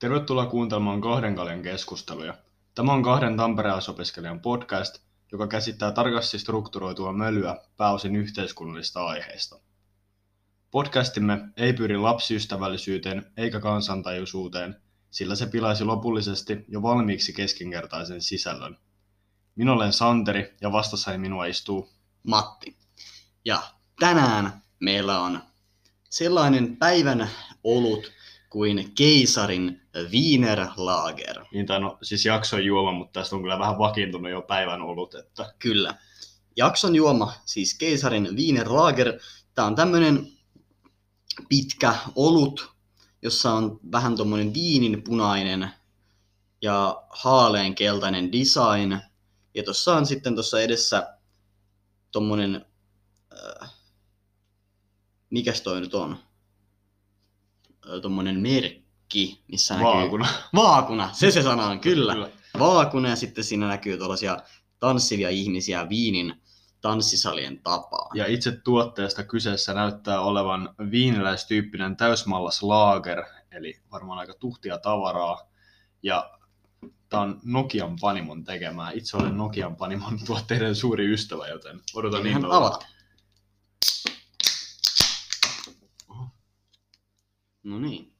Tervetuloa kuuntelemaan Kahden kaljan keskusteluja. Tämä on kahden tamperelaisopiskelijan podcast, joka käsittää tarkasti strukturoitua mölyä pääosin yhteiskunnallista aiheista. Podcastimme ei pyri lapsiystävällisyyteen eikä kansantajuisuuteen, sillä se pilaisi lopullisesti jo valmiiksi keskinkertaisen sisällön. Minä olen Santeri ja vastassani minua istuu Matti. Ja tänään meillä on sellainen päivän olut kuin keisarin Wiener Lager. Niin tämä on siis jakson juoma, mutta tästä on kyllä vähän vakiintunut jo päivän ollut, että Kyllä. Jakson juoma, siis keisarin Wiener Lager. Tämä on tämmönen pitkä olut, jossa on vähän tommonen viinin punainen ja haalean keltainen design. Ja tuossa on sitten tuossa edessä tommonen, äh, mikäs toi nyt on? Tommonen merkki, missä näkyy... vaakuna. Vaakuna, se se sana on, kyllä. Kyllä. Vaakuna ja sitten siinä näkyy tuollaisia tanssivia ihmisiä viinin tanssisalien tapaa. Ja itse tuotteesta kyseessä näyttää olevan viiniläistyyppinen täysmallas lager, eli varmaan aika tuhtia tavaraa. Ja tämä on Nokian Panimon tekemää. Itse olen Nokian Panimon tuotteiden suuri ystävä, joten odotan Eihän innolla. avata. No niin.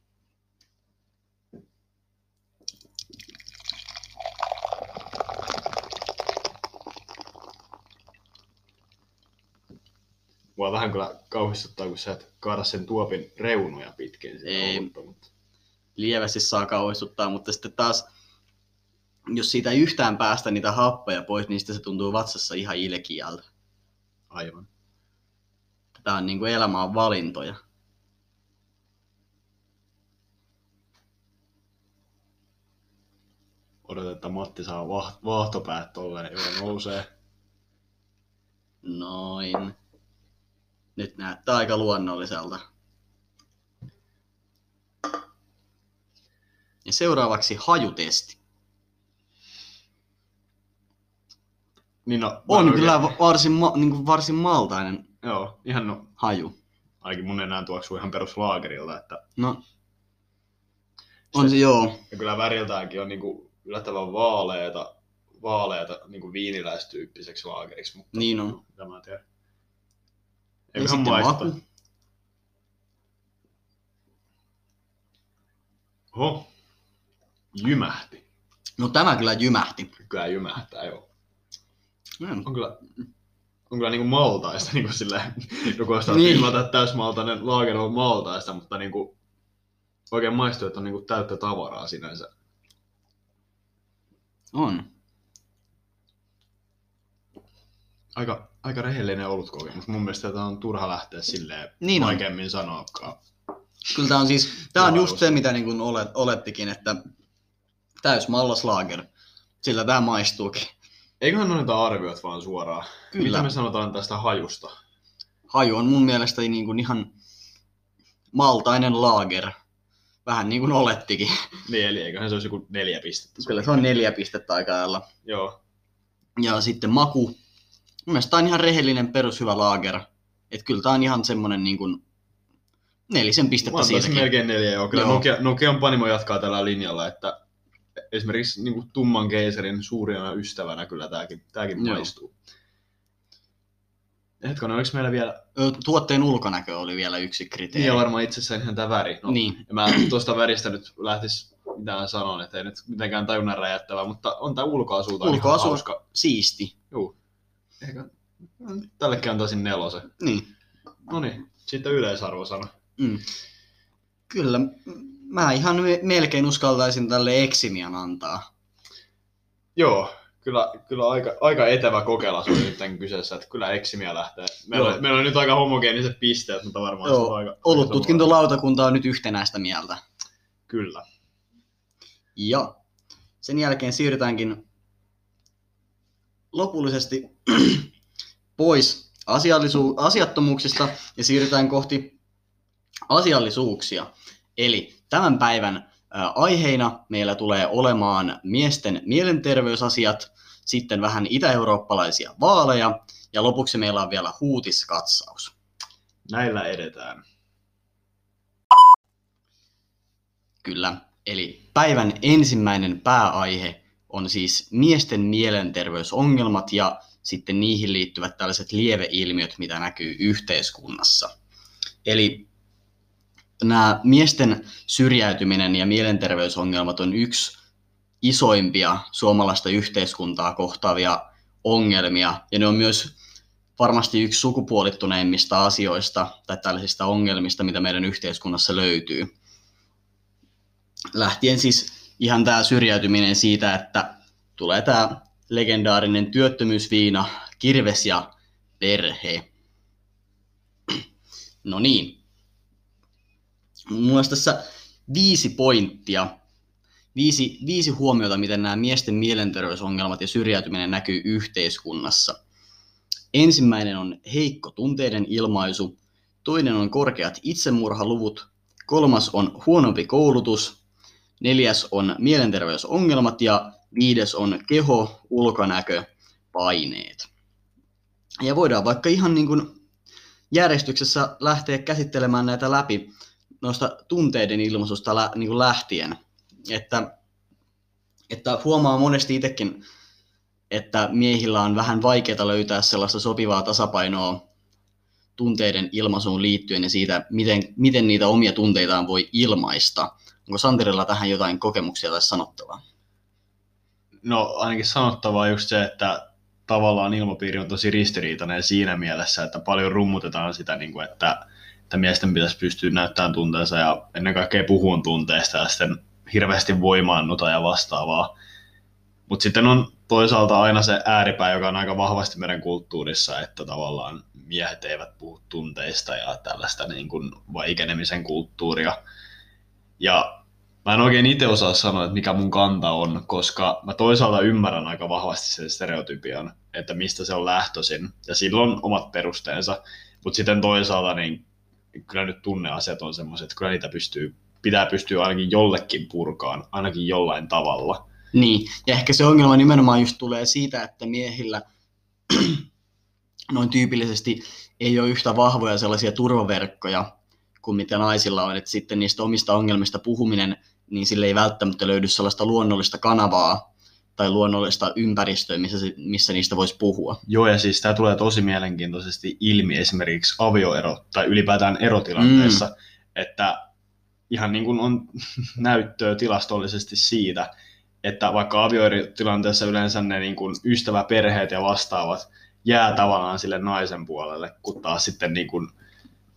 Mua vähän kyllä kauhistuttaa, kun sä et kaada sen tuopin reunoja pitkin. Ei. olutta, mutta- Lievästi saa kauhistuttaa, mutta sitten taas, jos siitä ei yhtään päästä niitä happeja pois, niin sitten se tuntuu vatsassa ihan ilkiältä. Aivan. Tämä on niin kuin elämä on valintoja. Odotan, että Matti saa vaahtopäät tolleen, jolla nousee. Noin. Nyt näyttää aika luonnolliselta. Ja seuraavaksi hajutesti. Niin no, On kyllä varsin, ma- niin kuin varsin maltainen Joo, ihan no, haju. ainakin mun enää tuoksuu ihan peruslaagerilta, että No, on se joo. ja kyllä väriltäänkin on niinku yllättävän vaaleeta, vaaleeta niinku viiniläistyyppiseksi laageriksi, mutta Niin on. tämä tiedä. Ja Eiköhän maista. maku. Oho, jymähti. No tämä kyllä jymähti. Kyllä jymähtää, joo. Mm. On kyllä, on kyllä niinku maltaista, niinku silleen, joku olisi Niin. niin. ilmoittaa, että täysmaltainen laager on maltaista, mutta niinku, oikein maistuu, että on niinku täyttä tavaraa sinänsä. On. Aika, aika rehellinen olutkokemus. Mun mielestä tämä on turha lähteä silleen Niin vaikeammin sanoakaan. Kyllä tämä on siis, tämä on just se, mitä niin kuin olet, olettikin, että täys mallaslaager. Sillä tämä maistuukin. Eiköhän niitä arviot vaan suoraan. Kyllä. Mitä me sanotaan tästä hajusta? Haju on mun mielestä niin kuin ihan maltainen laager. Vähän niin kuin olettikin. Niin, eli eiköhän se olisi joku neljä pistettä. Kyllä se on neljä pistettä aika lailla. Joo. Ja sitten maku. Mun mielestä tää on ihan rehellinen perushyvä laager. Että kyllä tää on ihan semmonen niin kuin nelisen pistettä siitäkin. melkein neljä, joo. Kyllä Joo. Nokia, Nokian Panimo jatkaa tällä linjalla, että esimerkiksi niin kuin tumman keisarin suurina ystävänä kyllä tämäkin, tämäkin Joo. maistuu. Hetkonen, oliko meillä vielä... Tuotteen ulkonäkö oli vielä yksi kriteeri. Niin, varmaan itsessään ihan tämä väri. No, Niin. Mä tuosta väristä nyt lähtis mitään sanon, että ei nyt mitenkään tajunnan räjättävää, mutta on tää ulkoasu tää on ihan Ulkoasu- hauska. Siisti. Juu. Ehkä tällekin antaisin nelosen. Niin. No niin, sitten yleisarvosana. Mm. Kyllä, mä ihan me- melkein uskaltaisin tälle Eximian antaa. Joo, kyllä, kyllä aika, aika etävä kokelas oli nyt tämän kyseessä, että kyllä eksimiä lähtee. Meillä, Joo. on, meillä on nyt aika homogeeniset pisteet, mutta varmaan se Joo, on aika... Ollut tutkintolautakunta on nyt yhtenäistä mieltä. Kyllä. Ja sen jälkeen siirrytäänkin lopullisesti pois asiallisu- asiattomuuksista ja siirrytään kohti asiallisuuksia. Eli tämän päivän aiheina meillä tulee olemaan miesten mielenterveysasiat, sitten vähän itä-eurooppalaisia vaaleja ja lopuksi meillä on vielä huutiskatsaus. Näillä edetään. Kyllä. Eli päivän ensimmäinen pääaihe on siis miesten mielenterveysongelmat ja sitten niihin liittyvät tällaiset lieveilmiöt, mitä näkyy yhteiskunnassa. Eli nämä miesten syrjäytyminen ja mielenterveysongelmat on yksi isoimpia suomalaista yhteiskuntaa kohtaavia ongelmia, ja ne on myös varmasti yksi sukupuolittuneimmista asioista tai tällaisista ongelmista, mitä meidän yhteiskunnassa löytyy. Lähtien siis ihan tämä syrjäytyminen siitä, että tulee tämä legendaarinen työttömyysviina, kirves ja perhe. No niin. Mulla tässä viisi pointtia, viisi, viisi huomiota, miten nämä miesten mielenterveysongelmat ja syrjäytyminen näkyy yhteiskunnassa. Ensimmäinen on heikko tunteiden ilmaisu, toinen on korkeat itsemurhaluvut, kolmas on huonompi koulutus, neljäs on mielenterveysongelmat ja viides on keho, ulkonäkö, paineet. Ja voidaan vaikka ihan niin kuin järjestyksessä lähteä käsittelemään näitä läpi noista tunteiden ilmaisusta lä, niin kuin lähtien. Että, että huomaa monesti itsekin, että miehillä on vähän vaikeaa löytää sellaista sopivaa tasapainoa tunteiden ilmaisuun liittyen ja siitä, miten, miten niitä omia tunteitaan voi ilmaista. Onko Santerilla tähän jotain kokemuksia tai sanottavaa? No ainakin sanottavaa just se, että tavallaan ilmapiiri on tosi ristiriitainen siinä mielessä, että paljon rummutetaan sitä, niin kuin, että, että miesten pitäisi pystyä näyttämään tunteensa ja ennen kaikkea puhua tunteista ja sitten hirveästi voimaannuta ja vastaavaa. Mutta sitten on toisaalta aina se ääripää, joka on aika vahvasti meidän kulttuurissa, että tavallaan miehet eivät puhu tunteista ja tällaista niin kuin vaikenemisen kulttuuria. Ja Mä en oikein itse osaa sanoa, että mikä mun kanta on, koska mä toisaalta ymmärrän aika vahvasti sen stereotypian, että mistä se on lähtöisin, ja sillä on omat perusteensa, mutta sitten toisaalta niin kyllä nyt tunneasiat on semmoiset, että kyllä niitä pystyy, pitää pystyä ainakin jollekin purkaan, ainakin jollain tavalla. Niin, ja ehkä se ongelma nimenomaan just tulee siitä, että miehillä noin tyypillisesti ei ole yhtä vahvoja sellaisia turvaverkkoja kuin mitä naisilla on, että sitten niistä omista ongelmista puhuminen – niin sille ei välttämättä löydy sellaista luonnollista kanavaa tai luonnollista ympäristöä, missä, missä niistä voisi puhua. Joo, ja siis tämä tulee tosi mielenkiintoisesti ilmi esimerkiksi avioero tai ylipäätään erotilanteessa, mm. että ihan niin kuin on näyttöä tilastollisesti siitä, että vaikka avioerotilanteessa yleensä ne niin kuin ystäväperheet ja vastaavat jää tavallaan sille naisen puolelle, kun taas sitten niin kuin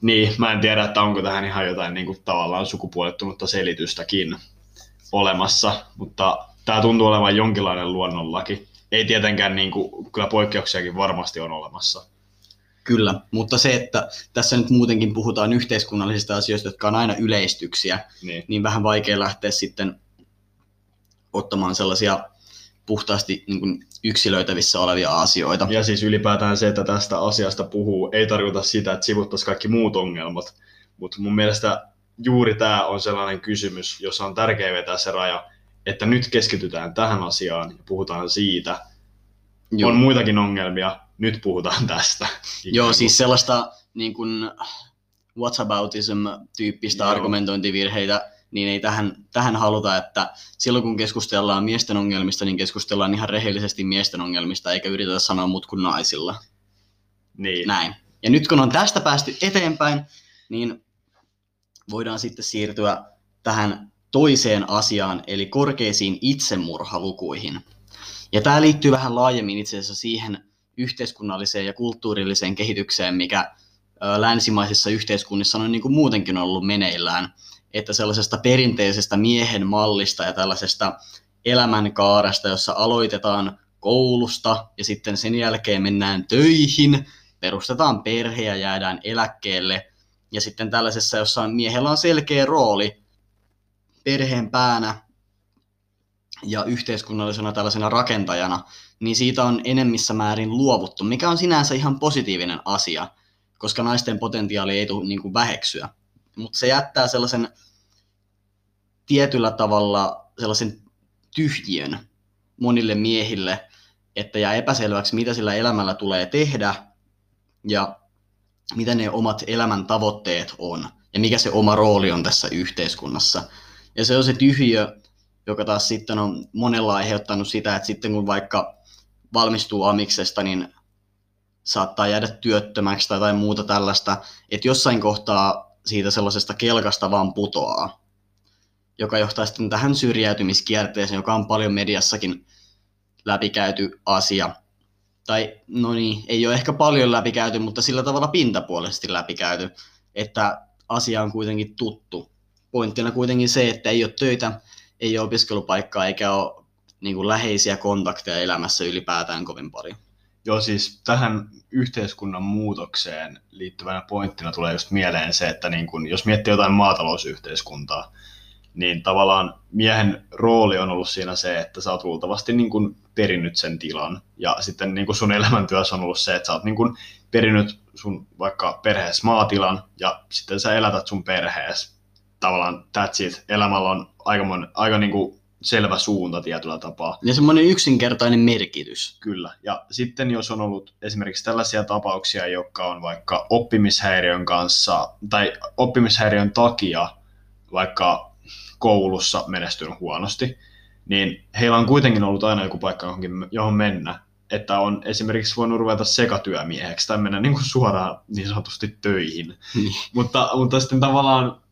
niin, mä en tiedä, että onko tähän ihan jotain niin kuin, tavallaan sukupuolettunutta selitystäkin olemassa, mutta tämä tuntuu olevan jonkinlainen luonnonlaki. Ei tietenkään, niin kuin, kyllä poikkeuksiakin varmasti on olemassa. Kyllä, mutta se, että tässä nyt muutenkin puhutaan yhteiskunnallisista asioista, jotka on aina yleistyksiä, niin, niin vähän vaikea lähteä sitten ottamaan sellaisia puhtaasti niin kuin yksilöitävissä olevia asioita. Ja siis ylipäätään se, että tästä asiasta puhuu, ei tarkoita sitä, että sivuttaisiin kaikki muut ongelmat, mutta mun mielestä juuri tämä on sellainen kysymys, jossa on tärkeää vetää se raja, että nyt keskitytään tähän asiaan ja puhutaan siitä. Joo. On muitakin ongelmia, nyt puhutaan tästä. Joo, siis sellaista niin kuin whataboutism-tyyppistä Joo. argumentointivirheitä niin ei tähän, tähän haluta, että silloin kun keskustellaan miesten ongelmista, niin keskustellaan ihan rehellisesti miesten ongelmista, eikä yritetä sanoa muut kuin naisilla. Niin. Näin. Ja nyt kun on tästä päästy eteenpäin, niin voidaan sitten siirtyä tähän toiseen asiaan, eli korkeisiin itsemurhalukuihin. Ja tämä liittyy vähän laajemmin itse asiassa siihen yhteiskunnalliseen ja kulttuurilliseen kehitykseen, mikä länsimaisissa yhteiskunnissa on niin kuin muutenkin ollut meneillään että sellaisesta perinteisestä miehen mallista ja tällaisesta elämänkaaresta, jossa aloitetaan koulusta ja sitten sen jälkeen mennään töihin, perustetaan perhe ja jäädään eläkkeelle. Ja sitten tällaisessa, jossa miehellä on selkeä rooli perheen päänä ja yhteiskunnallisena tällaisena rakentajana, niin siitä on enemmissä määrin luovuttu, mikä on sinänsä ihan positiivinen asia, koska naisten potentiaali ei tule niin kuin väheksyä. Mutta se jättää sellaisen tietyllä tavalla sellaisen tyhjön monille miehille, että jää epäselväksi, mitä sillä elämällä tulee tehdä ja mitä ne omat elämän tavoitteet on ja mikä se oma rooli on tässä yhteiskunnassa. Ja se on se tyhjö, joka taas sitten on monella aiheuttanut sitä, että sitten kun vaikka valmistuu amiksesta, niin saattaa jäädä työttömäksi tai jotain muuta tällaista, että jossain kohtaa siitä sellaisesta kelkasta vaan putoaa, joka johtaa sitten tähän syrjäytymiskierteeseen, joka on paljon mediassakin läpikäyty asia. Tai no niin, ei ole ehkä paljon läpikäyty, mutta sillä tavalla pintapuolisesti läpikäyty, että asia on kuitenkin tuttu. Pointtina kuitenkin se, että ei ole töitä, ei ole opiskelupaikkaa eikä ole niin kuin läheisiä kontakteja elämässä ylipäätään kovin paljon. Joo, siis tähän yhteiskunnan muutokseen liittyvänä pointtina tulee just mieleen se, että niin kun, jos miettii jotain maatalousyhteiskuntaa, niin tavallaan miehen rooli on ollut siinä se, että sä oot luultavasti niin kun perinnyt sen tilan. Ja sitten niin kun sun elämäntyössä on ollut se, että sä oot niin kun perinnyt sun vaikka perheessä maatilan ja sitten sä elätät sun perheessä. Tavallaan that's it. Elämällä on aika, mon, aika niin kuin selvä suunta tietyllä tapaa. Ja semmoinen yksinkertainen merkitys. Kyllä. Ja sitten jos on ollut esimerkiksi tällaisia tapauksia, jotka on vaikka oppimishäiriön kanssa tai oppimishäiriön takia vaikka koulussa menestynyt huonosti, niin heillä on kuitenkin ollut aina joku paikka johonkin, johon mennä. Että on esimerkiksi voinut ruveta sekatyömieheksi tai mennä niin kuin suoraan niin sanotusti töihin. Niin. mutta, mutta sitten tavallaan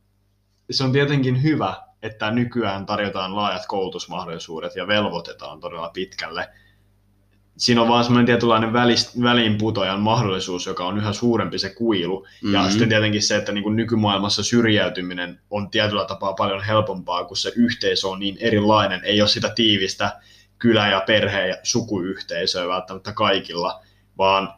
se on tietenkin hyvä, että nykyään tarjotaan laajat koulutusmahdollisuudet ja velvoitetaan todella pitkälle. Siinä on vaan semmoinen tietynlainen väliinputojan mahdollisuus, joka on yhä suurempi se kuilu. Mm-hmm. Ja Mhm. sitten tietenkin se, että niin kuin nykymaailmassa syrjäytyminen on tietyllä tapaa paljon helpompaa, kun se yhteisö on niin erilainen. Ei ole sitä tiivistä kylä- ja perhe- ja sukuyhteisöä välttämättä kaikilla, vaan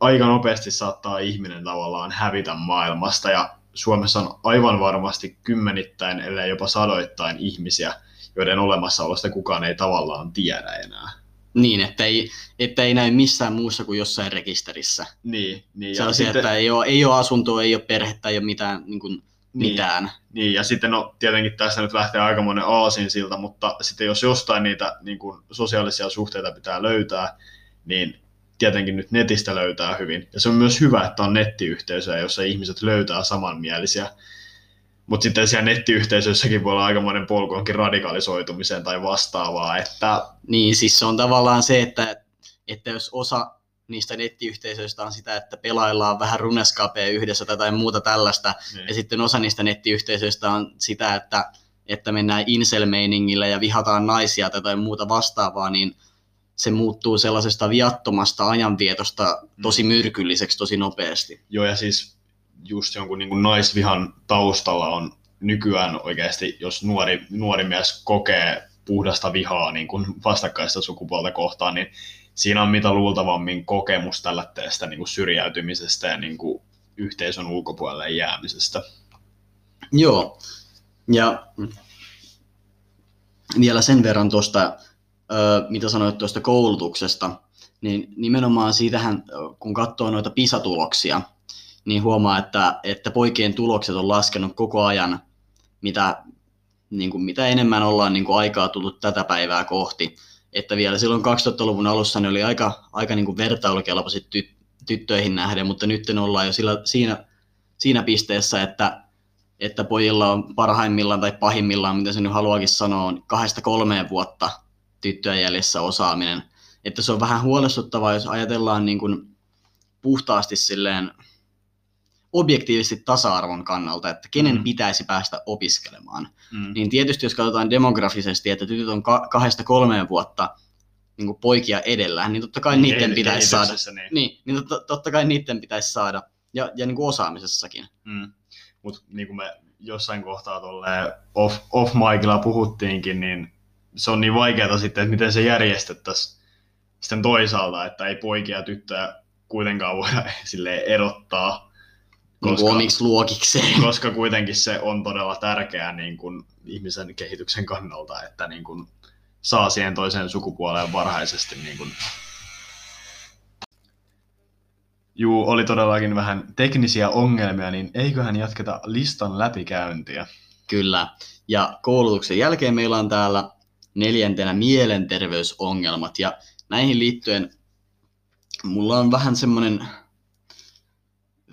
aika nopeasti saattaa ihminen tavallaan hävitä maailmasta ja Suomessa on aivan varmasti kymmenittäin, ellei jopa sadoittain ihmisiä, joiden olemassaolosta kukaan ei tavallaan tiedä enää. Niin, että ei, että ei näy missään muussa kuin jossain rekisterissä. Niin, niin, ja sitten, että ei ole, ei ole asuntoa, ei ole perhettä, ei ole mitään, niin kuin, Niin. mitään. niin, ja sitten no, tietenkin tässä nyt lähtee aikamoinen aasin siltä, mutta sitten jos jostain niitä niin kuin, sosiaalisia suhteita pitää löytää, niin tietenkin nyt netistä löytää hyvin. Ja se on myös hyvä, että on nettiyhteisöjä, jossa ihmiset löytää samanmielisiä. Mutta sitten siellä nettiyhteisöissäkin voi olla aikamoinen polku johonkin radikalisoitumiseen tai vastaavaa, että Niin, siis se on tavallaan se, että, että jos osa niistä nettiyhteisöistä on sitä, että pelaillaan vähän runeskapea yhdessä tai jotain muuta tällaista, niin, ja sitten osa niistä nettiyhteisöistä on sitä, että, että mennään incel-meiningillä ja vihataan naisia tai jotain muuta vastaavaa, niin se muuttuu sellaisesta viattomasta ajanvietosta tosi myrkylliseksi tosi nopeasti. Joo, ja siis just jonkun niin kuin naisvihan taustalla on nykyään oikeasti, jos nuori, nuori mies kokee puhdasta vihaa niin kuin vastakkaista sukupuolta kohtaan, niin siinä on mitä luultavammin kokemus tällaisesta niin kuin syrjäytymisestä ja niin kuin yhteisön ulkopuolelle jäämisestä. Joo, ja vielä sen verran tuosta, mitä sanoit tuosta koulutuksesta, niin nimenomaan siitähän, kun katsoo noita PISA-tuloksia, niin huomaa, että, että poikien tulokset on laskenut koko ajan, mitä, niin kuin, mitä enemmän ollaan niin kuin aikaa tullut tätä päivää kohti. Että vielä silloin 2000-luvun alussa ne oli aika, aika niin kuin vertailukelpoiset ty, tyttöihin nähden, mutta nyt ollaan jo sillä, siinä, siinä pisteessä, että että pojilla on parhaimmillaan tai pahimmillaan, mitä se nyt haluakin sanoa, on kahdesta kolmeen vuotta tyttöjen jäljessä osaaminen. Että se on vähän huolestuttavaa, jos ajatellaan niin kuin puhtaasti silleen objektiivisesti tasa-arvon kannalta, että kenen Mm. pitäisi päästä opiskelemaan. Mm. Niin tietysti jos katsotaan demografisesti, että tytöt on ka- kahdesta kolmeen vuotta niin kuin poikia edellä, niin totta kai niiden Kehi- pitäisi saada. Niin. Niin, niin totta, totta kai niiden pitäisi saada. Ja, ja niin kuin osaamisessakin. Mm. Mutta niin kuin me jossain kohtaa tolleen off, off puhuttiinkin, niin se on niin vaikeaa sitten, että miten se järjestettäisiin sitten toisaalta, että ei poikia ja tyttöjä kuitenkaan voida silleen erottaa, Niin omiksi luokikseen. koska kuitenkin se on todella tärkeää niin kuin ihmisen kehityksen kannalta, että niin kuin saa siihen toiseen sukupuoleen varhaisesti niin kuin Juu, oli todellakin vähän teknisiä ongelmia, niin eiköhän jatketa listan läpikäyntiä. Kyllä. Ja koulutuksen jälkeen meillä on täällä neljäntenä mielenterveysongelmat. Ja näihin liittyen mulla on vähän semmoinen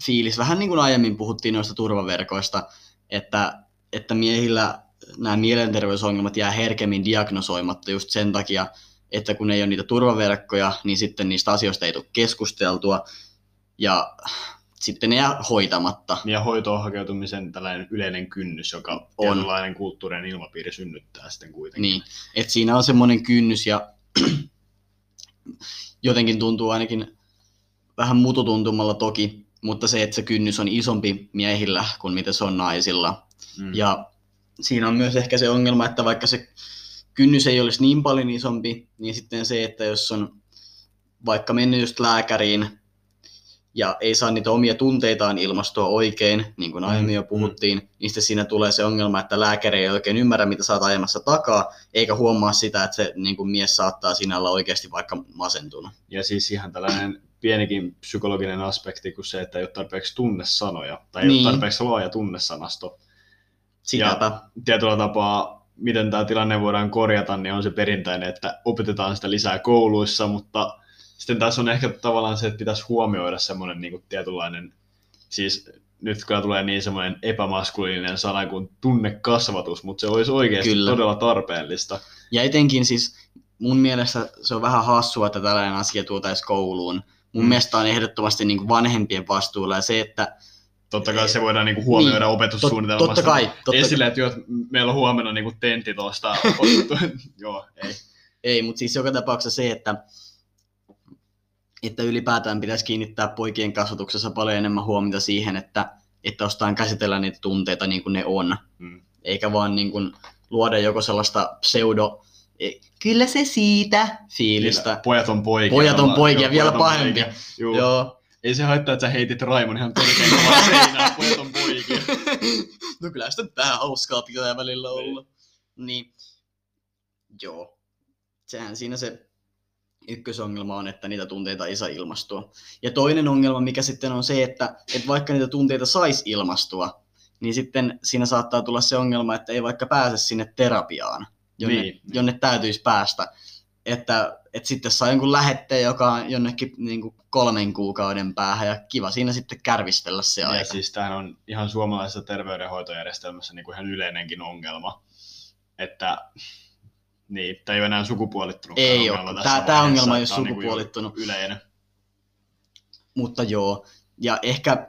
fiilis, vähän niin kuin aiemmin puhuttiin noista turvaverkoista, että, että miehillä nämä mielenterveysongelmat jää herkemmin diagnosoimatta just sen takia, että kun ei ole niitä turvaverkkoja, niin sitten niistä asioista ei tule keskusteltua ja sitten ne jää hoitamatta. Ja hoitoon hakeutumisen tällainen yleinen kynnys, joka On. tietynlainen kulttuurinen ilmapiiri synnyttää sitten kuitenkin. Niin, että siinä on semmoinen kynnys ja jotenkin tuntuu ainakin vähän mututuntumalla toki, mutta se, että se kynnys on isompi miehillä kuin mitä se on naisilla. Mm. Ja siinä on myös ehkä se ongelma, että vaikka se kynnys ei olisi niin paljon isompi, niin sitten se, että jos on vaikka mennyt just lääkäriin ja ei saa niitä omia tunteitaan ilmastua oikein, niin kuin aiemmin jo Mm, puhuttiin, niin sitten siinä tulee se ongelma, että lääkäri ei oikein ymmärrä, mitä sä oot ajamassa takaa, eikä huomaa sitä, että se niin kuin mies saattaa siinä olla oikeasti vaikka masentunut. Ja siis ihan tällainen pienikin psykologinen aspekti kuin se, että ei ole tarpeeksi tunnesanoja, tai ei Niin. ole tarpeeksi laaja tunnesanasto. Sitäpä. Tietyllä tapaa, miten tämä tilanne voidaan korjata, niin on se perinteinen, että opetetaan sitä lisää kouluissa, mutta sitten tässä on ehkä tavallaan se, että pitäisi huomioida semmoinen niin tietynlainen, siis nyt kyllä tulee niin semmoinen epämaskuliininen sana kuin tunnekasvatus, mutta se olisi oikeasti Kyllä. todella tarpeellista. Ja etenkin siis mun mielestä se on vähän hassua, että tällainen asia tuotaisiin kouluun. Mun Mm. mielestä on ehdottomasti niin kuin vanhempien vastuulla ja se, että Totta kai se voidaan niinku huomioida Niin, opetussuunnitelmassa. totta kai, totta Esille, että, jo, että meillä on huomenna niinku tentti tuosta. Joo, ei. Ei, mutta siis joka tapauksessa se, että, että ylipäätään pitäisi kiinnittää poikien kasvatuksessa paljon enemmän huomiota siihen, että, että ostaan käsitellä niitä tunteita niin kuin ne on, Mm. eikä vaan niin kuin luoda joko sellaista pseudo, e, kyllä se siitä fiilistä. Pojat on poikia. Pojat on poikia, joo, vielä pahempi. poikia. Juu. Joo. Ei se haittaa, että sä heitit Raimon ihan kovaa seinään. Pojat on poikia. no kyllä sitä vähän hauskaa pitää välillä olla. Niin, joo. Sehän siinä se ykkösongelma on, että niitä tunteita ei saa ilmastua. Ja toinen ongelma, mikä sitten on se, että, että vaikka niitä tunteita saisi ilmastua, niin sitten siinä saattaa tulla se ongelma, että ei vaikka pääse sinne terapiaan, jonne, Niin, niin. jonne täytyisi päästä. Että, että sitten saa jonkun lähetteen, joka on jonnekin niin kuin kolmen kuukauden päähän, ja kiva siinä sitten kärvistellä se Ja aika. siis tämähän on ihan suomalaisessa terveydenhoitojärjestelmässä niin kuin ihan yleinenkin ongelma. Että niin, tämä ei ole enää sukupuolittunut. Ei ongelma ole. tässä Tää, tää vaiheessa, ongelma ei ole niinku sukupuolittunut. Yleinen. Mutta joo, ja ehkä,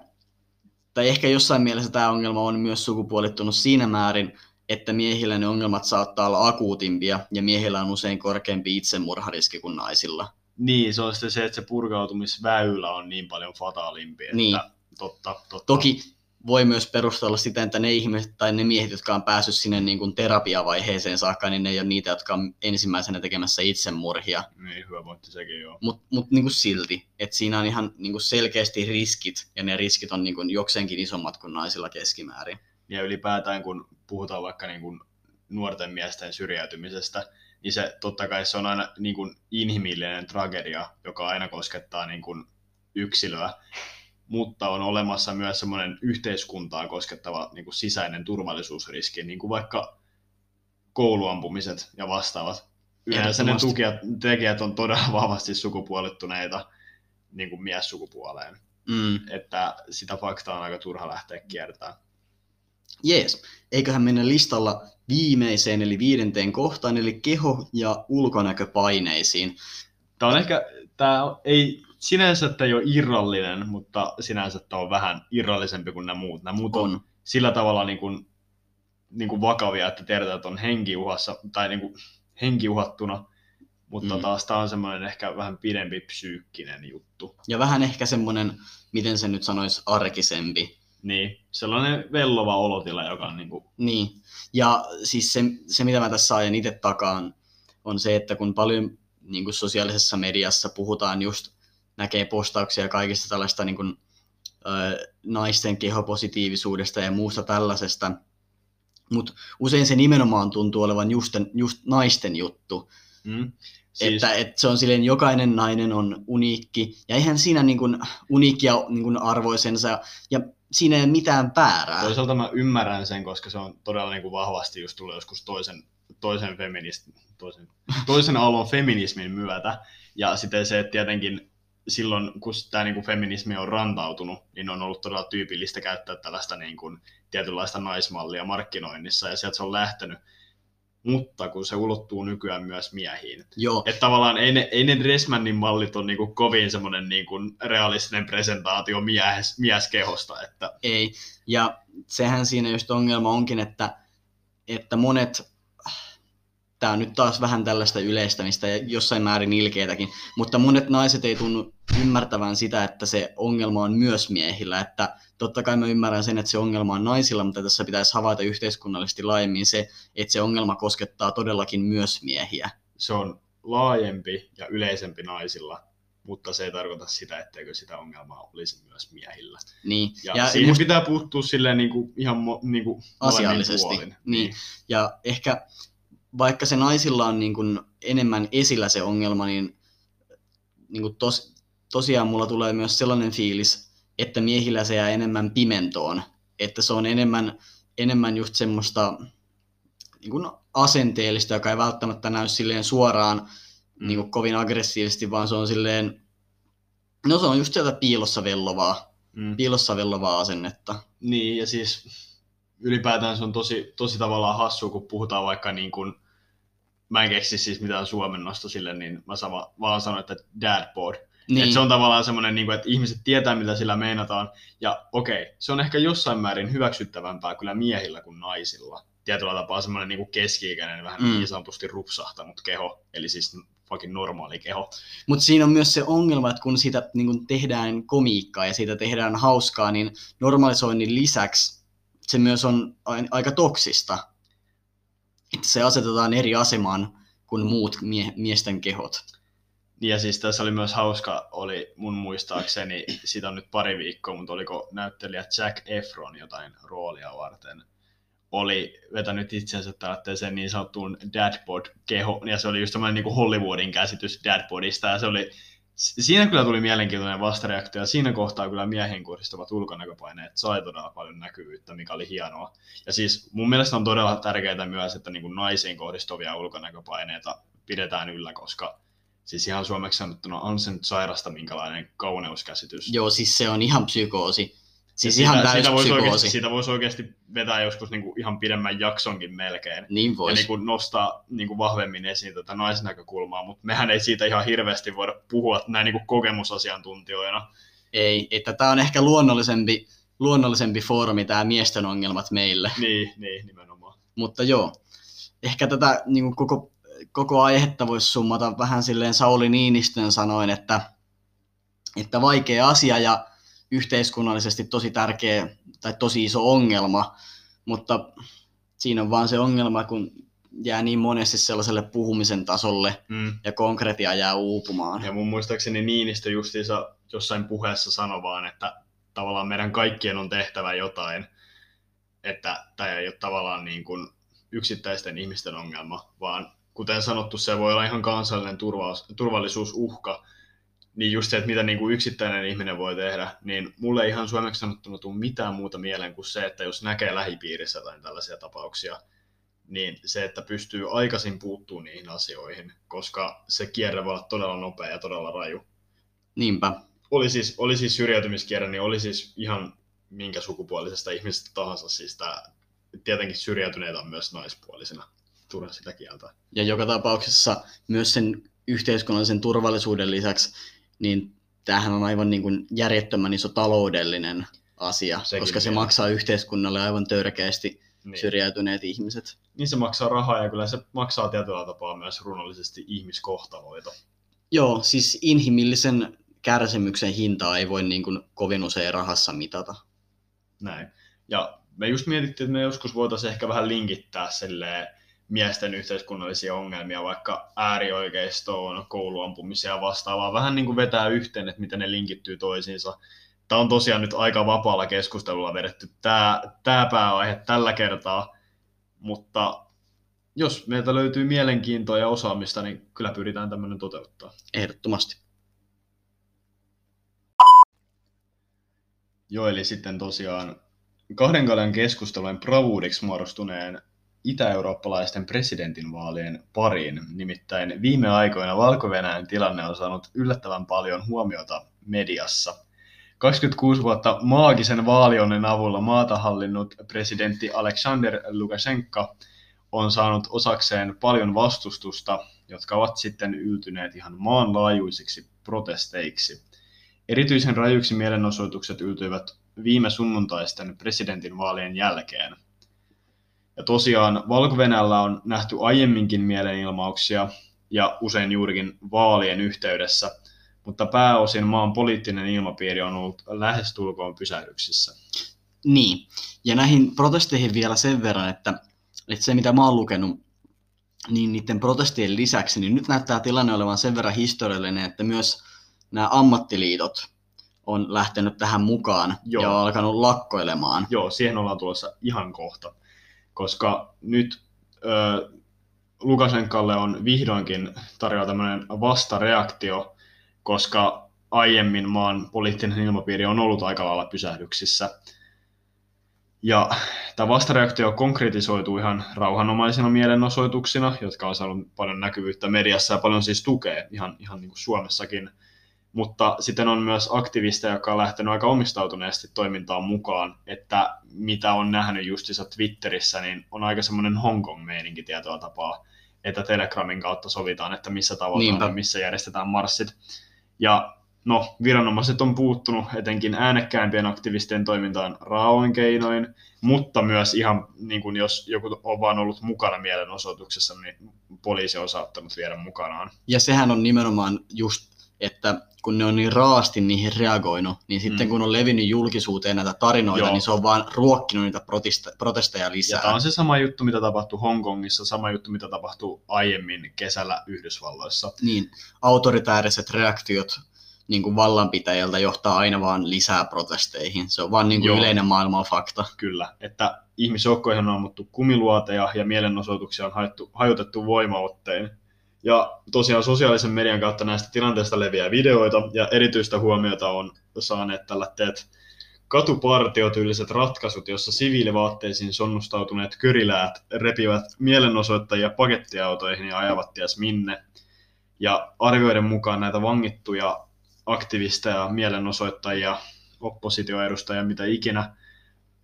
tai ehkä jossain mielessä tämä ongelma on myös sukupuolittunut siinä määrin, että miehillä ne ongelmat saattaa olla akuutimpia, ja miehillä on usein korkeampi itsemurhariski kuin naisilla. Niin, se on sitten se, että se purkautumisväylä on niin paljon fataalimpi. Että Niin. Totta, totta. Toki voi myös perustella sitä, että ne ihmiset tai ne miehet, jotka on päässyt sinne niin kuin terapiavaiheeseen saakka, niin ne ei ole niitä, jotka on ensimmäisenä tekemässä itsemurhia. Niin, hyvä pointti sekin joo. Mutta mut niin kuin silti, että siinä on ihan niin kuin selkeästi riskit, ja ne riskit on niin kuin jokseenkin isommat kuin naisilla keskimäärin. Ja ylipäätään kun puhutaan vaikka niin kuin nuorten miesten syrjäytymisestä, niin se totta kai se on aina niin kuin inhimillinen tragedia, joka aina koskettaa niin kuin yksilöä, mutta on olemassa myös semmoinen yhteiskuntaa koskettava niin kuin sisäinen turvallisuusriski, niin kuin vaikka kouluampumiset ja vastaavat. Yleensä ne tukijat, tekijät on todella vahvasti sukupuolittuneita niin kuin miessukupuoleen. Mm. Että sitä faktaa on aika turha lähteä kiertämään. Jees, eiköhän mennä listalla viimeiseen eli viidenteen kohtaan, eli keho- ja ulkonäköpaineisiin. Tämä on ehkä, tämä ei sinänsä ei ole irrallinen, mutta sinänsä tämä on vähän irrallisempi kuin nämä muut. Nämä muut on, On. sillä tavalla niin kuin, niin kuin vakavia, että tiedetään, että on henkiuhassa tai niin kuin henkiuhattuna, mutta mm. taas tämä on semmoinen ehkä vähän pidempi psyykkinen juttu. Ja vähän ehkä semmoinen, miten se nyt sanoisi, arkisempi. Niin, sellainen vellova olotila, joka on niin kuin, Niin, ja siis se, se mitä mä tässä ajan itse takaan, on se, että kun paljon niin kuin sosiaalisessa mediassa puhutaan just, näkee postauksia kaikista tällaista niin kuin, ö, naisten kehopositiivisuudesta ja muusta tällaisesta, mutta usein se nimenomaan tuntuu olevan just, just naisten juttu, mm, siis... että, että se on silleen, jokainen nainen on uniikki, ja eihän siinä niin kuin, uniikkia niin kuin arvoisensa, ja siinä ei ole mitään väärää. Toisaalta mä ymmärrän sen, koska se on todella niin kuin vahvasti just tullut joskus toisen, toisen, feminist, toisen, toisen aallon feminismin myötä. Ja sitten se, että tietenkin silloin, kun tämä niin kuin feminismi on rantautunut, niin on ollut todella tyypillistä käyttää tällaista niin kuin, tietynlaista naismallia markkinoinnissa, ja sieltä se on lähtenyt. Mutta kun se ulottuu nykyään myös miehiin. Joo, Että tavallaan ei ne, ei ne Dressmannin mallit ole niin kuin kovin semmoinen niin kuin realistinen presentaatio mies, mieskehosta. Että, ei. Ja sehän siinä just ongelma onkin, että, että monet, tämä on nyt taas vähän tällaista yleistämistä ja jossain määrin ilkeitäkin, mutta monet naiset ei tunnu ymmärtävän sitä, että se ongelma on myös miehillä, että totta kai mä ymmärrän sen, että se ongelma on naisilla, mutta tässä pitäisi havaita yhteiskunnallisesti laajemmin se, että se ongelma koskettaa todellakin myös miehiä. se on laajempi ja yleisempi naisilla, mutta se ei tarkoita sitä, etteikö sitä ongelmaa olisi myös miehillä. Niin, Ja, ja siihen musta- pitää puuttua silleen niin kuin, ihan mo, niin kuin Asiallisesti, puolin. niin. Ja ehkä vaikka se naisilla on niin kuin enemmän esillä se ongelma, niin, niin kuin tos, tosiaan mulla tulee myös sellainen fiilis, että miehillä se jää enemmän pimentoon. Että se on enemmän, enemmän just semmoista niin kuin asenteellista, joka ei välttämättä näy silleen suoraan Mm. niin kuin kovin aggressiivisesti, vaan se on silleen, no se on just sieltä piilossa vellovaa, Mm. piilossa vellovaa asennetta. Niin, ja siis ylipäätään se on tosi, tosi tavallaan hassu, kun puhutaan vaikka niin kuin, mä en keksi siis mitään suomennosta sille, niin mä sama, vaan sanon, että dad bod. Niin. Et se on tavallaan semmoinen, niin kuin, että ihmiset tietää, mitä sillä meinataan. Ja okei, se on ehkä jossain määrin hyväksyttävämpää kyllä miehillä kuin naisilla. Tietyllä tapaa semmoinen niin keski-ikäinen, vähän mm. niin sanotusti rupsahtanut keho, eli siis fucking normaali keho. Mutta siinä on myös se ongelma, että kun siitä niin kun tehdään komiikkaa ja siitä tehdään hauskaa, niin normalisoinnin lisäksi se myös on aika toksista. Että se asetetaan eri asemaan kuin muut mie- miesten kehot. Ja siis tässä oli myös hauska, oli mun muistaakseni, siitä on nyt pari viikkoa, mutta oliko näyttelijä Jack Efron jotain roolia varten, oli vetänyt itsensä tällaiseen niin sanottuun dadbod-keho, ja se oli just semmoinen niin Hollywoodin käsitys dadbodista, ja se oli, siinä kyllä tuli mielenkiintoinen vastareaktio, ja siinä kohtaa kyllä miehen kohdistuvat ulkonäköpaineet sai todella paljon näkyvyyttä, mikä oli hienoa. Ja siis mun mielestä on todella tärkeää myös, että niin naisiin kohdistuvia ulkonäköpaineita pidetään yllä, koska siis ihan suomeksi sanottuna on se nyt sairasta, minkälainen kauneuskäsitys. Joo, siis se on ihan psykoosi. Siis Ja ihan siitä, täys siitä voisi, oikeasti, siitä voisi oikeasti vetää joskus niin kuin ihan pidemmän jaksonkin melkein. Niin Ja voisi. niin kuin nostaa niin kuin vahvemmin esiin tätä naisnäkökulmaa, mutta mehän ei siitä ihan hirveästi voida puhua näin niin kuin kokemusasiantuntijoina. Ei, että tämä on ehkä luonnollisempi, luonnollisempi foorumi, tämä miesten ongelmat meille. Niin, niin nimenomaan. Mutta joo, ehkä tätä niin kuin koko, koko aihetta voisi summata vähän silleen Sauli Niinistön sanoin, että, että vaikea asia ja yhteiskunnallisesti tosi tärkeä tai tosi iso ongelma, mutta siinä on vaan se ongelma, kun jää niin monesti sellaiselle puhumisen tasolle Mm. ja konkretia jää uupumaan. Ja mun muistaakseni Niinistö justiinsa jossain puheessa sanoi vaan, että tavallaan meidän kaikkien on tehtävä jotain, että tämä ei ole tavallaan niin kuin yksittäisten ihmisten ongelma, vaan kuten sanottu, se voi olla ihan kansallinen turva- turvallisuusuhka, niin just se, että mitä niin kuin yksittäinen ihminen voi tehdä, niin mulle ei ihan suomeksi sanottuna tule mitään muuta mieleen kuin se, että jos näkee lähipiirissä jotain tällaisia tapauksia, niin se, että pystyy aikaisin puuttuu niihin asioihin, koska se kierre voi olla todella nopea ja todella raju. Niinpä. Oli siis, oli siis syrjäytymiskierre, niin oli siis ihan minkä sukupuolisesta ihmisestä tahansa. Siis tää, tietenkin syrjäytyneitä on myös naispuolisina. Turha sitä kieltä. Ja joka tapauksessa myös sen yhteiskunnallisen turvallisuuden lisäksi, niin tämähän on aivan niin kuin järjettömän iso taloudellinen asia, Sekin koska se vielä. maksaa yhteiskunnalle aivan törkeästi Niin. syrjäytyneet ihmiset. niin se maksaa rahaa ja kyllä se maksaa tietyllä tapaa myös runollisesti ihmiskohtaloita. Joo, siis inhimillisen kärsimyksen hintaa ei voi niin kuin kovin usein rahassa mitata. Näin. Ja me just mietittiin, että me joskus voitaisiin ehkä vähän linkittää silleen miesten yhteiskunnallisia ongelmia, vaikka äärioikeistoon, kouluampumisia ja vastaavaa, vähän niin kuin vetää yhteen, että miten ne linkittyy toisiinsa. Tämä on tosiaan nyt aika vapaalla keskustelulla vedetty tämä, tämä pääaihe tällä kertaa, mutta jos meiltä löytyy mielenkiintoa ja osaamista, niin kyllä pyritään tämmöinen toteuttaa. Ehdottomasti. Joo, eli sitten tosiaan kahden kaljan keskustelujen bravuudiksi muodostuneen itä-eurooppalaisten presidentinvaalien pariin. Nimittäin viime aikoina valko tilanne on saanut yllättävän paljon huomiota mediassa. 26 vuotta maagisen vaalionnen avulla maata hallinnut presidentti Alexander Lukashenka on saanut osakseen paljon vastustusta, jotka ovat sitten yltyneet ihan maanlaajuisiksi protesteiksi. Erityisen rajuiksi mielenosoitukset yltyivät viime sunnuntaisten presidentinvaalien jälkeen. Ja tosiaan valko on nähty aiemminkin mielenilmauksia ja usein juurikin vaalien yhteydessä, mutta pääosin maan poliittinen ilmapiiri on ollut lähestulkoon pysähdyksissä. Niin, ja näihin protesteihin vielä sen verran, että, että se mitä mä oon lukenut, niin niiden protestien lisäksi, niin nyt näyttää tilanne olevan sen verran historiallinen, että myös nämä ammattiliitot on lähtenyt tähän mukaan Joo. ja on alkanut lakkoilemaan. Joo, siihen ollaan tulossa ihan kohta, koska nyt ö, Lukasenkalle on vihdoinkin tarjolla tämmöinen vastareaktio, koska aiemmin maan poliittinen ilmapiiri on ollut aika lailla pysähdyksissä. Ja tämä vastareaktio konkretisoituu ihan rauhanomaisina mielenosoituksina, jotka on saanut paljon näkyvyyttä mediassa ja paljon siis tukea ihan, ihan niin kuin Suomessakin – mutta sitten on myös aktivisteja, jotka on lähtenyt aika omistautuneesti toimintaan mukaan, että mitä on nähnyt justissa Twitterissä, niin on aika semmoinen Hongkong-meininki tietoa tapaa, että Telegramin kautta sovitaan, että missä tavoitetaan ja missä järjestetään marssit. Ja no, viranomaiset on puuttunut etenkin äänekkäämpien aktivistien toimintaan raaoin keinoin, mutta myös ihan niin kuin jos joku on vaan ollut mukana mielenosoituksessa, niin poliisi on saattanut viedä mukanaan. Ja sehän on nimenomaan just että kun ne on niin raasti niihin reagoinut, niin sitten mm. kun on levinnyt julkisuuteen näitä tarinoita, Joo. niin se on vaan ruokkinut niitä protesteja lisää. Ja tämä on se sama juttu, mitä tapahtui Hongkongissa, sama juttu, mitä tapahtui aiemmin kesällä Yhdysvalloissa. Niin, autoritääriset reaktiot niin kuin vallanpitäjältä johtaa aina vaan lisää protesteihin. Se on vaan niin kuin yleinen maailman fakta. Kyllä, että ihmisjoukkoihin on ammuttu kumiluoteja ja mielenosoituksia on haettu, hajotettu voimaottein ja tosiaan sosiaalisen median kautta näistä tilanteista leviää videoita, ja erityistä huomiota on saaneet tällaiset katupartiotyyliset ratkaisut, jossa siviilivaatteisiin sonnustautuneet köriläät repivät mielenosoittajia pakettiautoihin ja ajavat ties minne. Ja arvioiden mukaan näitä vangittuja aktivisteja, mielenosoittajia, oppositioedustajia, mitä ikinä,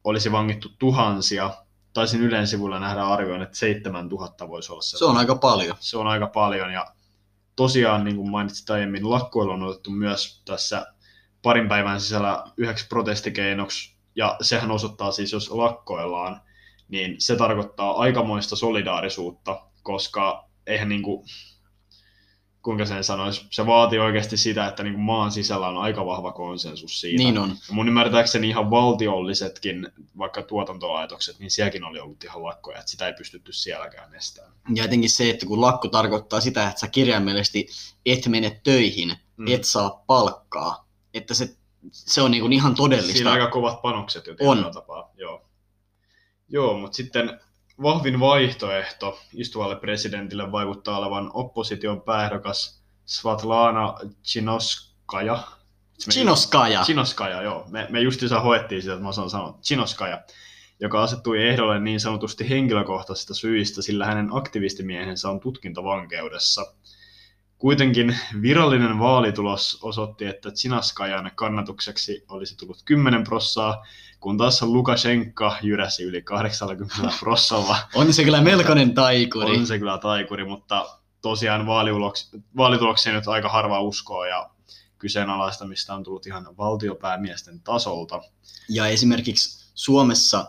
olisi vangittu tuhansia, taisin Ylen sivulla nähdä arvioin, että 7000 voisi olla se. Se on aika paljon. Se on aika paljon ja tosiaan, niin kuin mainitsit aiemmin, lakkoilu on otettu myös tässä parin päivän sisällä yhdeksi protestikeinoksi, ja sehän osoittaa siis, jos lakkoillaan, niin se tarkoittaa aikamoista solidaarisuutta, koska eihän niin kuin, kuinka sen sanoisi, se vaatii oikeasti sitä, että niin kuin maan sisällä on aika vahva konsensus siitä. Niin on. Ja mun ymmärtääkseni ihan valtiollisetkin, vaikka tuotantolaitokset, niin sielläkin oli ollut ihan lakkoja, että sitä ei pystytty sielläkään estämään. Ja etenkin se, että kun lakko tarkoittaa sitä, että sä kirjaimellisesti et mene töihin, mm. et saa palkkaa, että se, se on niin kuin ihan todellista. Siinä on aika kovat panokset jo on. tapaa. Joo, Joo mutta sitten vahvin vaihtoehto istuvalle presidentille vaikuttaa olevan opposition pääehdokas Svatlana Chinoskaja. Chinoskaja. Chinoskaja, joo. Me, me justiinsa hoettiin sitä, että mä osaan sanoa. Chinoskaja, joka asettui ehdolle niin sanotusti henkilökohtaisista syistä, sillä hänen aktivistimiehensä on tutkintavankeudessa. Kuitenkin virallinen vaalitulos osoitti, että Chinaskajan kannatukseksi olisi tullut 10 prossaa, kun taas Lukashenka jyräsi yli 80 prossalla. on se kyllä melkoinen taikuri. On se kyllä taikuri, mutta tosiaan vaalitulokseen nyt aika harva uskoo ja kyseenalaistamista on tullut ihan valtiopäämiesten tasolta. Ja esimerkiksi Suomessa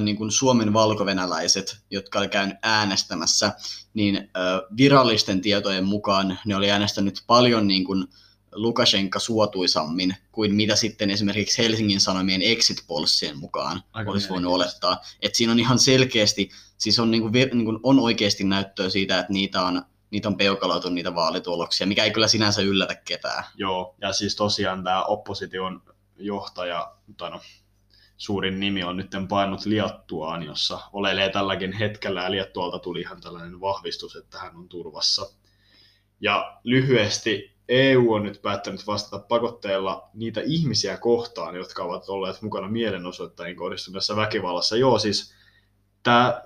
niin kuin Suomen valkovenäläiset, jotka oli käynyt äänestämässä, niin virallisten tietojen mukaan ne oli äänestänyt paljon niin kuin Lukashenka suotuisammin kuin mitä sitten esimerkiksi Helsingin Sanomien exit polssien mukaan Aika olisi voinut olettaa. Et siinä on ihan selkeästi, siis on, niin kuin, niin kuin on oikeasti näyttöä siitä, että niitä on, niitä on peukaloitu niitä vaalituloksia, mikä ei kyllä sinänsä yllätä ketään. Joo, ja siis tosiaan tämä opposition johtaja, tai no, suurin nimi on nyt painut Liattuaan, jossa olelee tälläkin hetkellä, ja Liattualta tuli ihan tällainen vahvistus, että hän on turvassa. Ja lyhyesti EU on nyt päättänyt vastata pakotteella niitä ihmisiä kohtaan, jotka ovat olleet mukana mielenosoittajien kohdistuneessa väkivallassa. Joo, siis tämä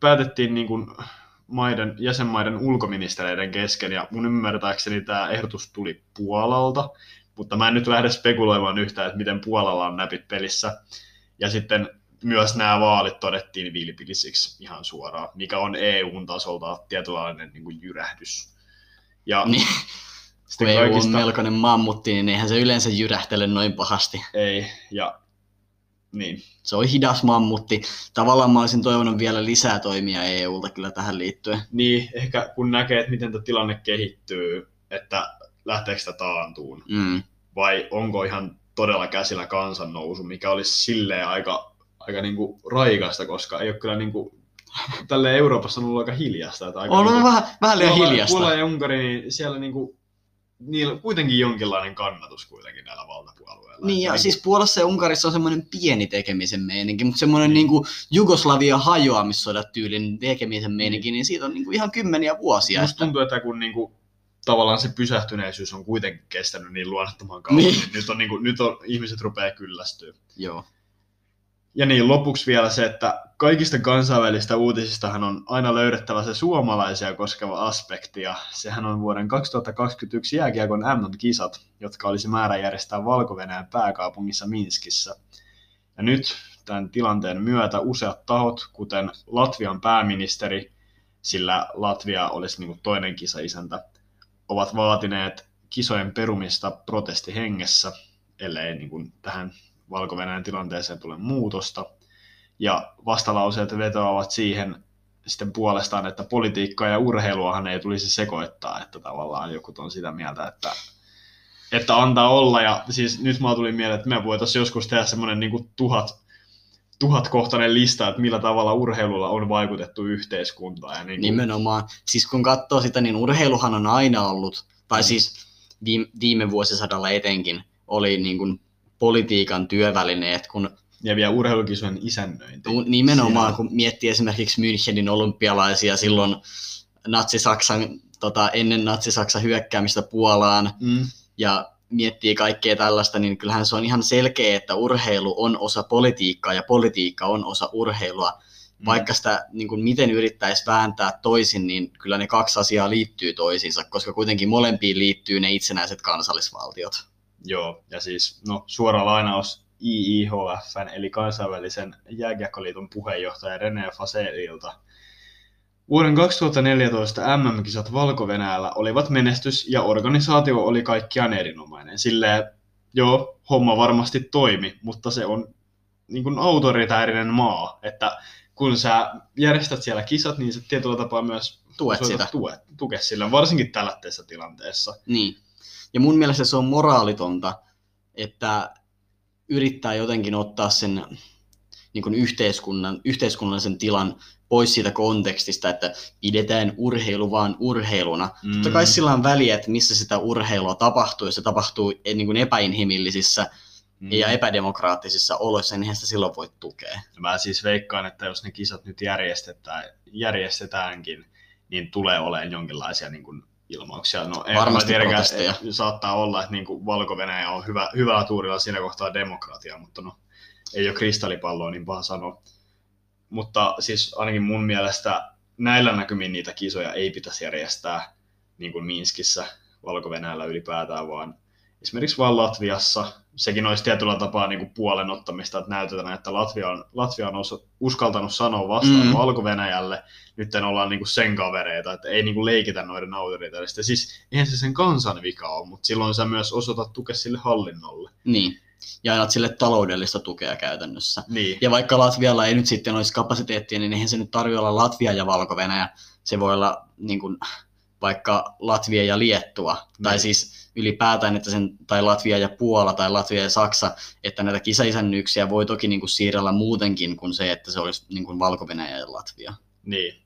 päätettiin niin kuin maiden, jäsenmaiden ulkoministereiden kesken, ja mun ymmärtääkseni tämä ehdotus tuli Puolalta, mutta mä en nyt lähde spekuloimaan yhtään, että miten Puolalla on näpit pelissä. Ja sitten myös nämä vaalit todettiin vilpillisiksi ihan suoraan, mikä on EUn tasolta tietynlainen niin kuin jyrähdys. Ja Niin. Kun EU on melkoinen mammutti, niin eihän se yleensä jyrähtele noin pahasti. Ei, ja niin. Se on hidas mammutti. Tavallaan mä olisin toivonut vielä lisää toimia EUlta kyllä tähän liittyen. Niin, ehkä kun näkee, että miten tämä tilanne kehittyy, että lähteekö sitä taantuun, Mm. vai onko ihan todella käsillä kansannousu, mikä olisi silleen aika, aika niinku raikasta, koska ei ole kyllä niinku, tälle Euroopassa on ollut aika hiljasta. Että aika On, niinku, on vähän, vähän liian Puola, hiljasta. Puola ja Unkari, niin siellä niinku, niillä on kuitenkin jonkinlainen kannatus kuitenkin näillä valtapuolueilla. Niin, ja Että siis Puolassa ja Unkarissa on semmoinen pieni tekemisen meininki, mutta semmoinen niin. niin Jugoslavia hajoamissodat tyylin tekemisen meininki, niin siitä on niin kuin ihan kymmeniä vuosia. Musta tuntuu, että kun niinku, tavallaan se pysähtyneisyys on kuitenkin kestänyt niin luonnottoman kauan, Niin. niin. nyt, on, niinku, nyt on, ihmiset rupeaa kyllästyä. Joo. Ja niin lopuksi vielä se, että kaikista kansainvälistä uutisistahan on aina löydettävä se suomalaisia koskeva aspekti, ja sehän on vuoden 2021 jääkiekon MM-kisat, jotka olisi määrä järjestää valko pääkaupungissa Minskissä. Ja nyt tämän tilanteen myötä useat tahot, kuten Latvian pääministeri, sillä Latvia olisi niin kuin toinen kisaisäntä, ovat vaatineet kisojen perumista protestihengessä, ellei niin kuin tähän valko tilanteeseen tule muutosta. Ja vastalauseet vetoavat siihen sitten puolestaan, että politiikkaa ja urheiluahan ei tulisi sekoittaa, että tavallaan joku on sitä mieltä, että, että antaa olla. Ja siis nyt mä tuli mieleen, että me voitaisiin joskus tehdä semmoinen niin tuhat, tuhatkohtainen lista, että millä tavalla urheilulla on vaikutettu yhteiskuntaan. Ja niin kuin, Nimenomaan. Siis kun katsoo sitä, niin urheiluhan on aina ollut, tai Mm. siis viime, viime vuosisadalla etenkin, oli niin kuin politiikan työvälineet, kun ja vielä urheilukisojen isännöinti. Nimenomaan, Siinä- kun miettii esimerkiksi Münchenin olympialaisia silloin natsi-Saksan, tota, ennen natsi-Saksan hyökkäämistä Puolaan Mm. ja miettii kaikkea tällaista, niin kyllähän se on ihan selkeä, että urheilu on osa politiikkaa ja politiikka on osa urheilua. Mm. Vaikka sitä niin kuin miten yrittäisi vääntää toisin, niin kyllä ne kaksi asiaa liittyy toisiinsa, koska kuitenkin molempiin liittyy ne itsenäiset kansallisvaltiot. Joo, ja siis no, suora lainaus IIHFn eli kansainvälisen jääkiekkoliiton puheenjohtaja René Faselilta. Vuoden 2014 MM-kisat valko olivat menestys ja organisaatio oli kaikkiaan erinomainen. Silleen, joo, homma varmasti toimi, mutta se on niin kuin autoritäärinen maa, että kun sä järjestät siellä kisat, niin sä tietyllä tapaa myös Tuet sitä. Tuet, tuke sillä, varsinkin tällaisessa tilanteessa. Niin. Ja mun mielestä se on moraalitonta, että yrittää jotenkin ottaa sen niin kuin yhteiskunnan, yhteiskunnallisen tilan pois siitä kontekstista, että pidetään urheilu vaan urheiluna. Mm. Totta kai sillä on väliä, että missä sitä urheilua tapahtuu, jos se tapahtuu eh, niin kuin epäinhimillisissä Mm. ja epädemokraattisissa oloissa, niin sitä silloin voi tukea. Mä siis veikkaan, että jos ne kisat nyt järjestetään, järjestetäänkin, niin tulee olemaan jonkinlaisia niin kuin ilmauksia. No, en Varmasti tiedäkään, protesteja. Saattaa olla, että niin kuin valko on hyvä, hyvällä tuurilla siinä kohtaa demokratia, mutta no, ei ole kristallipalloa, niin paha sanoa. Mutta siis ainakin mun mielestä näillä näkymin niitä kisoja ei pitäisi järjestää niin kuin Minskissä, valko ylipäätään, vaan esimerkiksi vaan Latviassa. Sekin olisi tietyllä tapaa niin kuin puolen ottamista, että näytetään, että Latvia on, Latvia on osa, uskaltanut sanoa vastaan Mm. mm. valko nyt ollaan niin kuin sen kavereita, että ei niin kuin leikitä noiden autoritaarista. Siis eihän se sen kansan vika ole, mutta silloin sä myös osoitat tukea sille hallinnolle. Niin. Ja annat sille taloudellista tukea käytännössä. Niin, Ja vaikka Latvialla ei nyt sitten olisi kapasiteettia, niin eihän se nyt tarvitse olla Latvia ja valko Se voi olla niin kuin, vaikka Latvia ja Liettua. Niin. Tai siis ylipäätään, että sen, tai Latvia ja Puola tai Latvia ja Saksa, että näitä kisaisännyyksiä voi toki niin kuin siirrellä muutenkin kuin se, että se olisi niin kuin valko ja Latvia. Niin.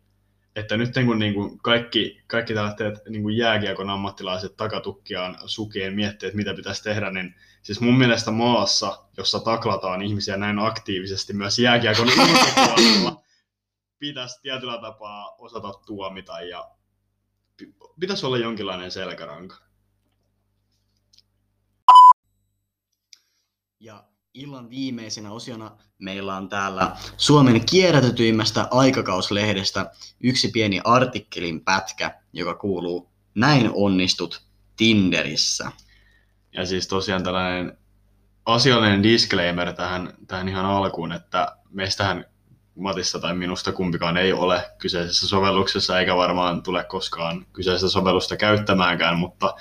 Että nyt kun niin kuin kaikki, kaikki tällaiset niin kuin jääkiekon ammattilaiset takatukkiaan sukien miettii, että mitä pitäisi tehdä, niin siis mun mielestä maassa, jossa taklataan ihmisiä näin aktiivisesti myös jääkiekon ulkopuolella, pitäisi tietyllä tapaa osata tuomita ja pi- pitäisi olla jonkinlainen selkäranka. Ja Illan viimeisenä osiona meillä on täällä Suomen kierrätetyimmästä aikakauslehdestä yksi pieni artikkelin pätkä, joka kuuluu Näin onnistut Tinderissä. Ja siis tosiaan tällainen asiallinen disclaimer tähän, tähän ihan alkuun, että meistähän Matissa tai minusta kumpikaan ei ole kyseisessä sovelluksessa, eikä varmaan tule koskaan kyseistä sovellusta käyttämäänkään, mutta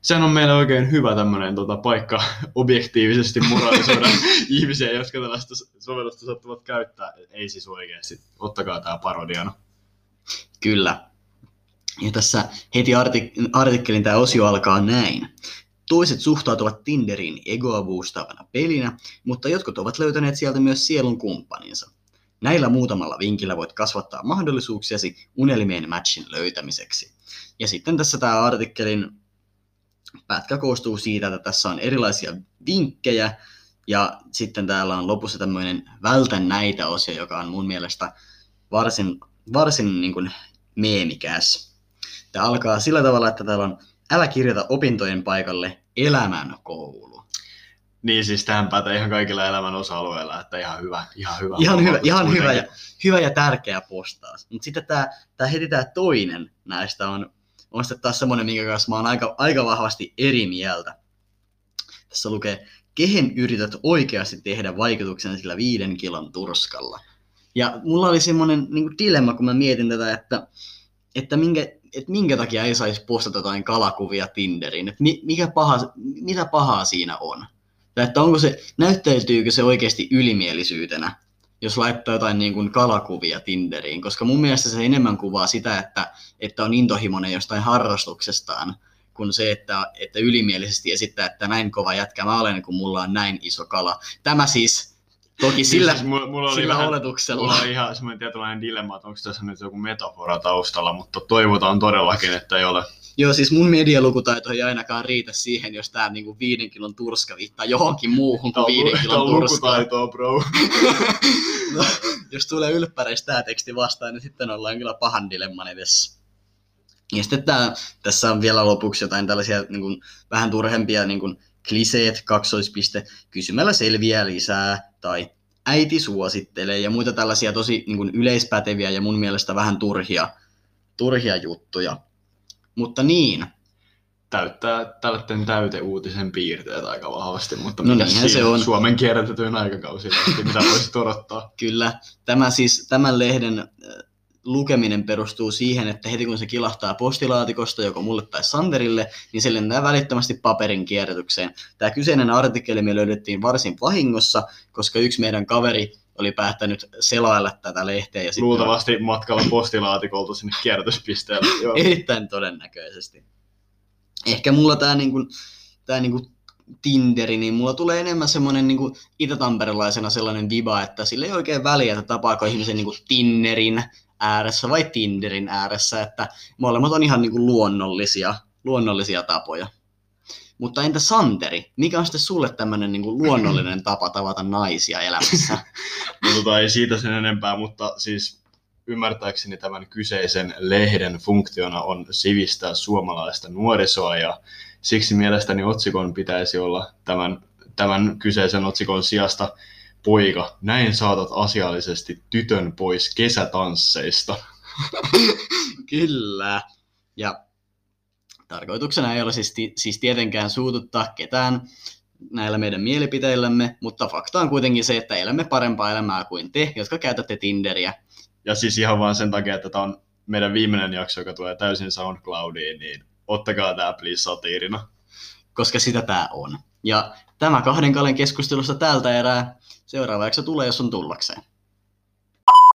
sehän on meille oikein hyvä tämmöinen tota, paikka objektiivisesti moralisoida ihmisiä, jotka tällaista sovellusta saattavat käyttää. Ei siis oikeasti. Ottakaa tämä parodiana. Kyllä. Ja tässä heti artik- artikkelin tämä osio alkaa näin. Toiset suhtautuvat Tinderiin egoa boostavana pelinä, mutta jotkut ovat löytäneet sieltä myös sielun kumppaninsa. Näillä muutamalla vinkillä voit kasvattaa mahdollisuuksiasi unelmien matchin löytämiseksi. Ja sitten tässä tämä artikkelin pätkä koostuu siitä, että tässä on erilaisia vinkkejä, ja sitten täällä on lopussa tämmöinen vältä näitä osia, joka on mun mielestä varsin, varsin niin kuin meemikäs. Tämä alkaa sillä tavalla, että täällä on älä kirjoita opintojen paikalle elämän koulu. Niin siis tähän pätee ihan kaikilla elämän osa-alueilla, että ihan hyvä. Ihan hyvä, ihan hyvä, ihan hyvä, ja, hyvä ja tärkeä postaus. Mutta sitten tämä, tämä heti tämä toinen näistä on, on sitten taas semmoinen, minkä kanssa mä oon aika, aika vahvasti eri mieltä. Tässä lukee, kehen yrität oikeasti tehdä vaikutuksen sillä viiden kilon turskalla. Ja mulla oli semmoinen niin dilemma, kun mä mietin tätä, että, että minkä, että minkä takia ei saisi postata jotain kalakuvia Tinderiin, että mikä paha, mitä pahaa siinä on. Tai että onko se, näyttäytyykö se oikeasti ylimielisyytenä, jos laittaa jotain niin kuin kalakuvia Tinderiin, koska mun mielestä se enemmän kuvaa sitä, että, että on intohimoinen jostain harrastuksestaan, kuin se, että, että ylimielisesti esittää, että näin kova jätkä mä olen, kun mulla on näin iso kala. Tämä siis Toki niin sillä, siis mulla, mulla oli sillä vähän, oletuksella. Mulla oli ihan semmoinen tietynlainen dilemma, että onko tässä nyt joku metafora taustalla, mutta toivotaan todellakin, että ei ole. Joo, siis mun medialukutaito ei ainakaan riitä siihen, jos tää niinku viiden kilon turska viittaa johonkin muuhun kuin viiden kilon turska. lukutaitoa, bro. no, jos tulee ylppäreistä tää teksti vastaan, niin sitten ollaan kyllä pahan dilemman edessä. Ja sitten tää, tässä on vielä lopuksi jotain tällaisia niin kuin, vähän turhempia niin kuin, kliseet, kaksoispiste, kysymällä selviää lisää, tai äiti suosittelee, ja muita tällaisia tosi niin kuin, yleispäteviä ja mun mielestä vähän turhia, turhia juttuja. Mutta niin. Täyttää tällaisen täyteuutisen piirteet aika vahvasti, mutta no niinhän se on. Suomen kierrätetyin aikakausi, mitä voisi odottaa. Kyllä. Tämä siis, tämän lehden lukeminen perustuu siihen, että heti kun se kilahtaa postilaatikosta joko mulle tai Sanderille, niin se lentää välittömästi paperin kierrätykseen. Tämä kyseinen artikkeli me löydettiin varsin vahingossa, koska yksi meidän kaveri oli päättänyt selailla tätä lehteä. Ja Luultavasti sitten... matkalla postilaatikolta sinne kierrätyspisteelle. Erittäin todennäköisesti. Ehkä mulla tämä niinku, tää niinku Tinderi, niin mulla tulee enemmän semmoinen niin itä-tamperelaisena sellainen viba, että sillä ei oikein väliä, että tapaako ihmisen niin Tinnerin ääressä vai Tinderin ääressä, että molemmat on ihan niin kuin luonnollisia, luonnollisia tapoja. Mutta entä Santeri? Mikä on sitten sulle tämmöinen niin kuin luonnollinen tapa tavata naisia elämässä? no tota, ei siitä sen enempää, mutta siis ymmärtääkseni tämän kyseisen lehden funktiona on sivistää suomalaista nuorisoa ja siksi mielestäni otsikon pitäisi olla tämän, tämän kyseisen otsikon sijasta poika, näin saatat asiallisesti tytön pois kesätansseista. Kyllä. Ja tarkoituksena ei ole siis, siis tietenkään suututtaa ketään näillä meidän mielipiteillämme, mutta fakta on kuitenkin se, että elämme parempaa elämää kuin te, jotka käytätte Tinderiä. Ja siis ihan vain sen takia, että tämä on meidän viimeinen jakso, joka tulee täysin SoundCloudiin, niin ottakaa tämä please satiirina. Koska sitä tämä on. Ja tämä kahden kalen keskustelusta tältä erää. Seuraava jakso tulee, jos on tullakseen.